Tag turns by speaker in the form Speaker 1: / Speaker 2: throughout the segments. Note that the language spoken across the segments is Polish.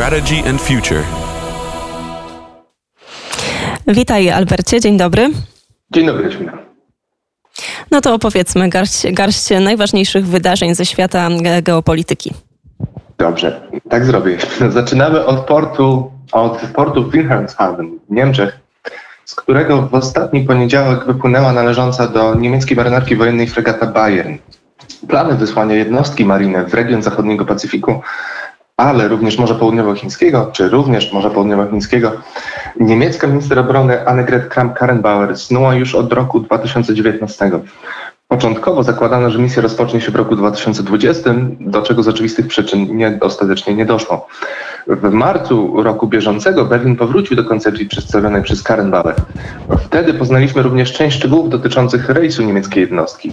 Speaker 1: Strategy and Future.
Speaker 2: Witaj Albercie, dzień dobry.
Speaker 3: Dzień dobry, Śmina.
Speaker 2: No to opowiedzmy garść, garść najważniejszych wydarzeń ze świata geopolityki.
Speaker 3: Dobrze, tak zrobię. Zaczynamy od portu, od portu Wilhelmshaven w Niemczech, z którego w ostatni poniedziałek wypłynęła należąca do niemieckiej marynarki wojennej fregata Bayern. Plany wysłania jednostki marine w region zachodniego Pacyfiku, ale również Morza Południowochińskiego, czy również Morza Południowochińskiego, niemiecka minister obrony Annegret Kramp-Karrenbauer snuła już od roku 2019. Początkowo zakładano, że misja rozpocznie się w roku 2020, do czego z oczywistych przyczyn nie, ostatecznie nie doszło. W marcu roku bieżącego Berlin powrócił do koncepcji przedstawionej przez Karen Bauer. Wtedy poznaliśmy również część szczegółów dotyczących rejsu niemieckiej jednostki.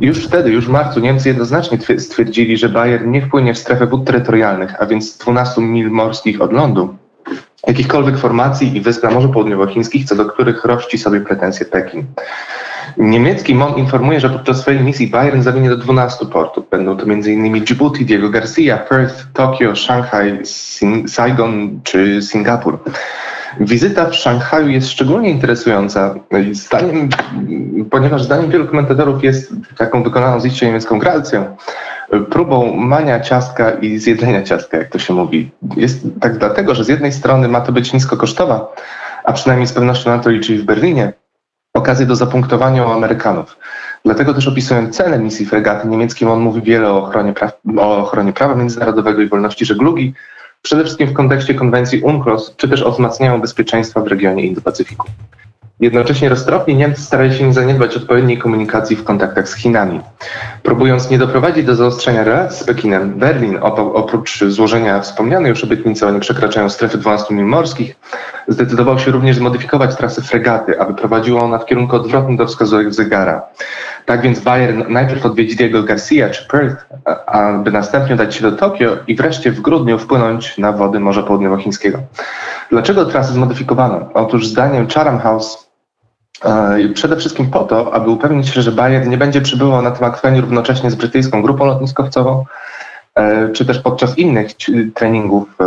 Speaker 3: Już wtedy, już w marcu Niemcy jednoznacznie stwierdzili, że Bayer nie wpłynie w strefę wód terytorialnych, a więc 12 mil morskich od lądu, jakichkolwiek formacji i wysp na Morzu Południowochińskich, co do których rości sobie pretensje Pekin. Niemiecki MON informuje, że podczas swojej misji Bayern zawinie do 12 portów. Będą to m.in. Djibouti, Diego Garcia, Perth, Tokio, Szanghaj, Saigon czy Singapur. Wizyta w Szanghaju jest szczególnie interesująca, zdaniem, ponieważ zdaniem wielu komentatorów jest taką wykonaną z iście niemiecką gracją, próbą mania ciastka i zjedzenia ciastka, jak to się mówi. Jest tak dlatego, że z jednej strony ma to być niskokosztowa, a przynajmniej z pewnością na to liczy w Berlinie, okazję do zapunktowania u Amerykanów. Dlatego też opisując cenę misji fregaty niemieckiej, on mówi wiele o ochronie, praw, o ochronie prawa międzynarodowego i wolności żeglugi, przede wszystkim w kontekście konwencji UNCLOS, czy też o wzmacnianiu bezpieczeństwa w regionie Indo-Pacyfiku. Jednocześnie roztropnie Niemcy starali się nie zaniedbać odpowiedniej komunikacji w kontaktach z Chinami. Próbując nie doprowadzić do zaostrzenia relacji z Pekinem, Berlin oprócz złożenia wspomnianej już obietnicy o nie przekraczaniu strefy 12 mil morskich, zdecydował się również zmodyfikować trasę fregaty, aby prowadziła ona w kierunku odwrotnym do wskazówek zegara. Tak więc Bayern najpierw odwiedzi Diego Garcia czy Perth, aby następnie dać się do Tokio i wreszcie w grudniu wpłynąć na wody Morza Południowochińskiego. Dlaczego trasę zmodyfikowano? Otóż zdaniem Chatham House przede wszystkim po to, aby upewnić się, że Bayer nie będzie przybywał na tym akwenie równocześnie z brytyjską grupą lotniskowcową, e, czy też podczas innych treningów e,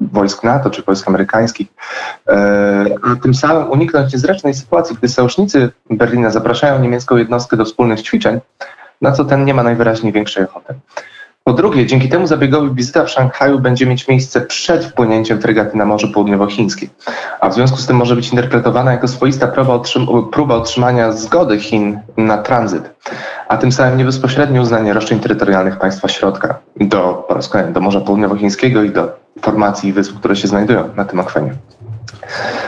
Speaker 3: wojsk NATO czy wojsk amerykańskich. A tym samym uniknąć niezręcznej sytuacji, gdy sojusznicy Berlina zapraszają niemiecką jednostkę do wspólnych ćwiczeń, na co ten nie ma najwyraźniej większej ochoty. Po drugie, dzięki temu zabiegowi wizyta w Szanghaju będzie mieć miejsce przed wpłynięciem fregaty na Morze Południowochińskie, a w związku z tym może być interpretowana jako swoista próba, otrzym próba otrzymania zgody Chin na tranzyt, a tym samym nie bezpośrednie uznanie roszczeń terytorialnych państwa środka do, do Morza Południowochińskiego i do formacji i wysp, które się znajdują na tym akwenie.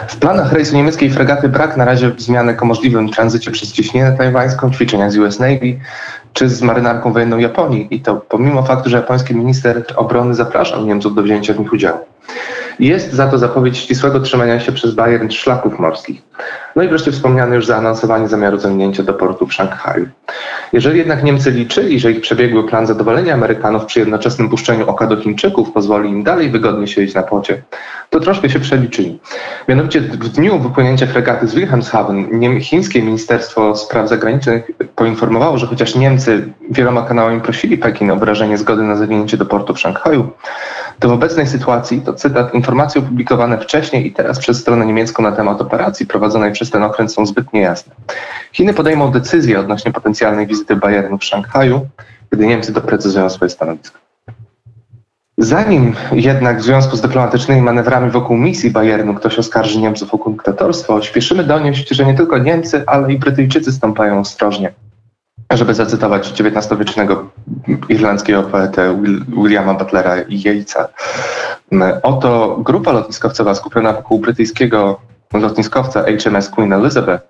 Speaker 3: W planach rejsu niemieckiej fregaty brak na razie wzmianek o możliwym tranzycie przez cieśninę tajwańską, ćwiczenia z US Navy czy z marynarką wojenną Japonii i to pomimo faktu, że japoński minister obrony zapraszał Niemców do wzięcia w nich udziału. Jest za to zapowiedź ścisłego trzymania się przez Bayern szlaków morskich. No i wreszcie wspomniane już zaanonsowanie zamiaru zamknięcia do portu w Szanghaju. Jeżeli jednak Niemcy liczyli, że ich przebiegły plan zadowolenia Amerykanów przy jednoczesnym puszczeniu oka do Chińczyków pozwoli im dalej wygodnie siedzieć na płocie, to troszkę się przeliczyli. Mianowicie w dniu wypłynięcia fregaty z Wilhelmshaven chińskie Ministerstwo Spraw Zagranicznych poinformowało, że chociaż Niemcy wieloma kanałami prosili Pekin o wyrażenie zgody na zawinięcie do portu w Szanghaju, to w obecnej sytuacji, to cytat, informacje opublikowane wcześniej i teraz przez stronę niemiecką na temat operacji prowadzonej przez ten okręt są zbyt niejasne. Chiny podejmą decyzję odnośnie potencjalnej wizyty Bayernu w Szanghaju, gdy Niemcy doprecyzują swoje stanowisko. Zanim jednak w związku z dyplomatycznymi manewrami wokół misji Bayernu ktoś oskarży Niemców o kunktatorstwo, śpieszymy donieść, że nie tylko Niemcy, ale i Brytyjczycy stąpają ostrożnie. Żeby zacytować XIX-wiecznego irlandzkiego poetę Williama Butlera i Yatesa. Oto grupa lotniskowcowa skupiona wokół brytyjskiego lotniskowca HMS Queen Elizabeth,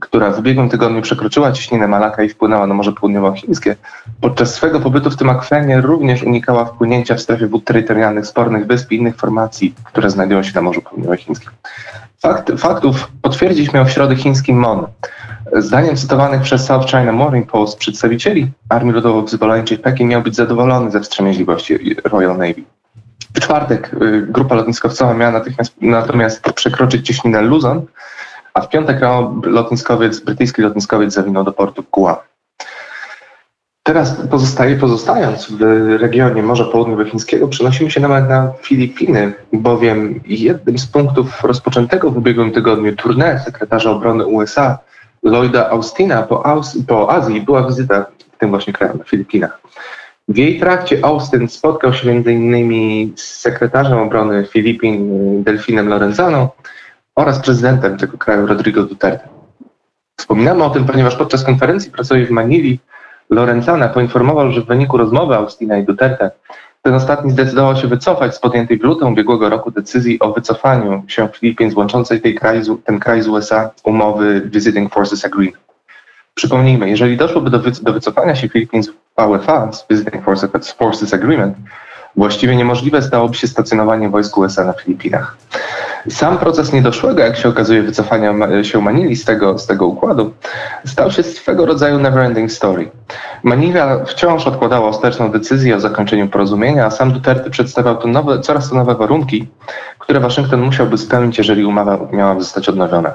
Speaker 3: która w ubiegłym tygodniu przekroczyła ciśninę Malaka i wpłynęła na Morze Południowochińskie, podczas swego pobytu w tym akwenie również unikała wpłynięcia w strefie wód terytorialnych spornych wysp i innych formacji, które znajdują się na Morzu Południowochińskim. Fakt, faktów potwierdzić miał w środę chiński MON. Zdaniem cytowanych przez South China Morning Post przedstawicieli Armii Ludowo-Wyzwoleńczej Pekin miał być zadowolony ze wstrzemięźliwości Royal Navy. W czwartek y, grupa lotniskowcowa miała natychmiast, natomiast przekroczyć cieśninę Luzon, a w piątek lotniskowiec, brytyjski lotniskowiec zawinął do portu Guam. Teraz pozostaje, pozostając w regionie Morza Południowochińskiego, przenosimy się nawet na Filipiny, bowiem jednym z punktów rozpoczętego w ubiegłym tygodniu tournée sekretarza obrony USA Lloyda Austina po, Aus po Azji była wizyta w tym właśnie kraju, na Filipinach. W jej trakcie Austin spotkał się m.in. z sekretarzem obrony Filipin Delfinem Lorenzaną oraz prezydentem tego kraju Rodrigo Duterte. Wspominamy o tym, ponieważ podczas konferencji prasowej w Manili Lorenzana poinformował, że w wyniku rozmowy Austina i Duterte ten ostatni zdecydował się wycofać z podjętej w lutym ubiegłego roku decyzji o wycofaniu się Filipin z łączącej tej kraj, ten kraj z USA umowy Visiting Forces Agreement. Przypomnijmy, jeżeli doszłoby do, do wycofania się Filipin z VFA, z Visiting Forces, Forces Agreement, właściwie niemożliwe stałoby się stacjonowanie wojsk USA na Filipinach. Sam proces niedoszłego, jak się okazuje, wycofania się Manili z tego, z tego układu, stał się swego rodzaju never-ending story. Manila wciąż odkładała ostateczną decyzję o zakończeniu porozumienia, a sam Duterte przedstawiał to nowe, coraz to nowe warunki, które Waszyngton musiałby spełnić, jeżeli umowa miałaby zostać odnowiona.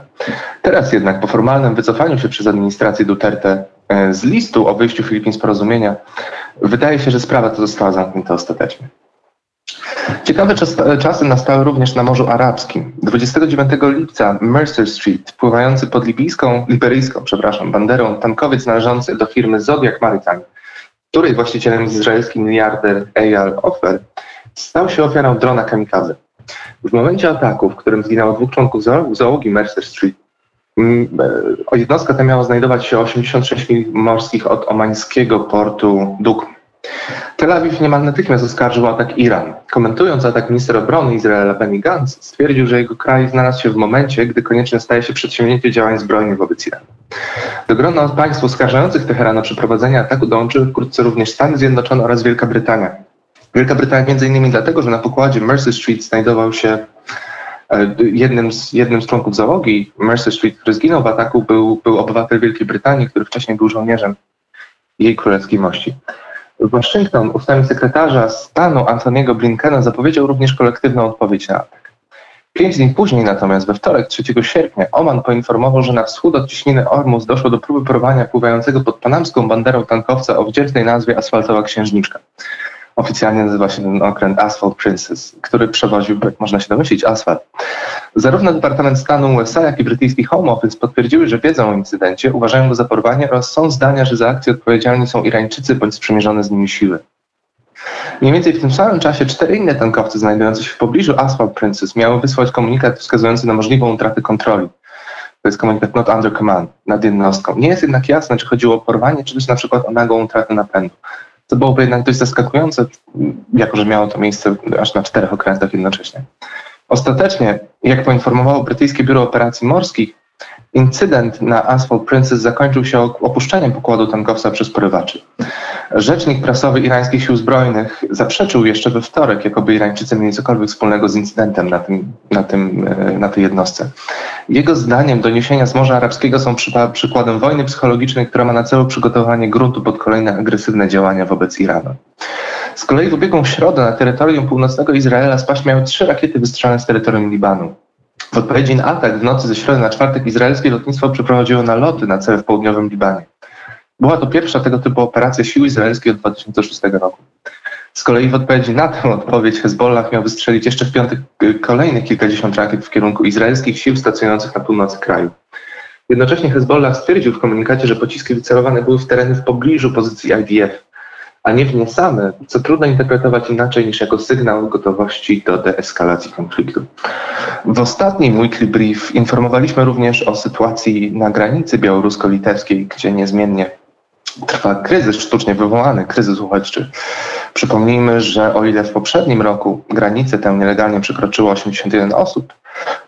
Speaker 3: Teraz jednak, po formalnym wycofaniu się przez administrację Duterte e, z listu o wyjściu Filipin z porozumienia, wydaje się, że sprawa ta została zamknięta ostatecznie. Ciekawe czas, czasy nastały również na Morzu Arabskim. 29 lipca Mercer Street, pływający pod libijską, liberyjską, przepraszam, banderą tankowiec należący do firmy Zodiac Maritime, której właścicielem jest izraelski miliarder Eyal Ofer, stał się ofiarą drona kamikaze. W momencie ataku, w którym zginęło dwóch członków załogi Mercer Street, e, jednostka ta miała znajdować się 86 mil morskich od omańskiego portu Dukm. Tel Awiw niemal natychmiast oskarżył atak Iran. Komentując atak minister obrony Izraela Benny Gantz, stwierdził, że jego kraj znalazł się w momencie, gdy konieczne staje się przedsięwzięcie działań zbrojnych wobec Iranu. Do grona państw oskarżających Teheran o przeprowadzenie ataku dołączyły wkrótce również Stany Zjednoczone oraz Wielka Brytania. Wielka Brytania innymi dlatego, że na pokładzie Mercy Street znajdował się e, jednym z, jednym z członków załogi Mercy Street, który zginął w ataku, był, był obywatel Wielkiej Brytanii, który wcześniej był żołnierzem jej królewskiej mości. Waszyngton ustami sekretarza stanu Antoniego Blinkena zapowiedział również kolektywną odpowiedź na atak. Pięć dni później natomiast, we wtorek 3 sierpnia, Oman poinformował, że na wschód od ciśniny Ormus doszło do próby porwania pływającego pod panamską banderą tankowca o wdzięcznej nazwie Asfaltowa Księżniczka. Oficjalnie nazywa się ten okręt Asphalt Princess, który przewoził, jak można się domyślić, asfalt. Zarówno Departament Stanu USA, jak i brytyjski Home Office potwierdziły, że wiedzą o incydencie, uważają go za porwanie oraz są zdania, że za akcję odpowiedzialni są Irańczycy bądź sprzymierzone z nimi siły. Mniej więcej w tym samym czasie cztery inne tankowce znajdujące się w pobliżu Asphalt Princess miały wysłać komunikat wskazujący na możliwą utratę kontroli. To jest komunikat not under command nad jednostką. Nie jest jednak jasne, czy chodziło o porwanie, czy też na przykład o nagłą utratę napędu. To byłoby jednak dość zaskakujące, jako że miało to miejsce aż na czterech okrętach jednocześnie. Ostatecznie, jak poinformowało brytyjskie biuro operacji morskich, incydent na Asphalt Princess zakończył się opuszczeniem pokładu tankowca przez porywaczy. Rzecznik prasowy irańskich sił zbrojnych zaprzeczył jeszcze we wtorek, jakoby Irańczycy mieli cokolwiek wspólnego z incydentem na, tym, na, tym, e, na tej jednostce. Jego zdaniem doniesienia z Morza Arabskiego są przykładem wojny psychologicznej, która ma na celu przygotowanie gruntu pod kolejne agresywne działania wobec Iranu. Z kolei w ubiegłą środę na terytorium północnego Izraela spaść miały trzy rakiety wystrzelone z terytorium Libanu. W odpowiedzi na atak w nocy ze środy na czwartek izraelskie lotnictwo przeprowadziło naloty na cele w południowym Libanie. Była to pierwsza tego typu operacja sił izraelskich od 2006 roku. Z kolei w odpowiedzi na tę odpowiedź Hezbollah miał wystrzelić jeszcze w piątek kolejnych kilkadziesiąt rakiet w kierunku izraelskich sił stacjonujących na północy kraju. Jednocześnie Hezbollah stwierdził w komunikacie, że pociski wycelowane były w tereny w pobliżu pozycji IDF, a nie w nie same, co trudno interpretować inaczej niż jako sygnał gotowości do deeskalacji konfliktu. W ostatnim weekly brief informowaliśmy również o sytuacji na granicy białorusko-litewskiej, gdzie niezmiennie trwa kryzys sztucznie wywołany, kryzys uchodźczy. Przypomnijmy, że o ile w poprzednim roku granicę tę nielegalnie przekroczyło 81 osób,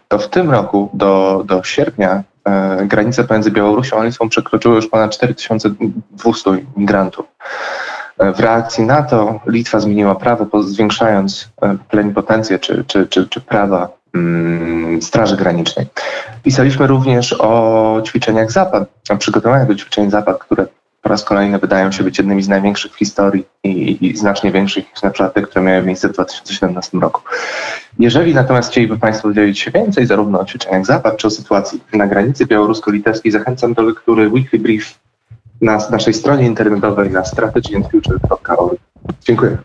Speaker 3: to w tym roku do, do sierpnia e, granice pomiędzy Białorusią a Litwą przekroczyły już ponad 4200 migrantów. E, w reakcji na to Litwa zmieniła prawo, zwiększając e, plenipotencję czy, czy, czy, czy prawa mm, Straży Granicznej. Pisaliśmy również o ćwiczeniach Zapad, o przygotowaniach do ćwiczeń Zapad, które po raz kolejny wydają się być jednymi z największych w historii i, i znacznie większych niż na przykład te, które miały miejsce w 2017 roku. Jeżeli natomiast chcieliby Państwo dowiedzieć się więcej zarówno o ćwiczeniach Zapad, czy o sytuacji na granicy białorusko-litewskiej, zachęcam do lektury Weekly Brief na naszej stronie internetowej na strategyandfuture.org. Dziękuję.